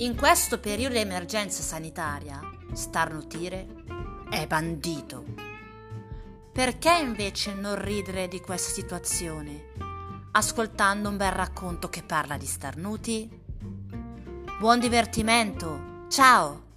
In questo periodo di emergenza sanitaria, starnutire è bandito. Perché invece non ridere di questa situazione, ascoltando un bel racconto che parla di starnuti? Buon divertimento! Ciao!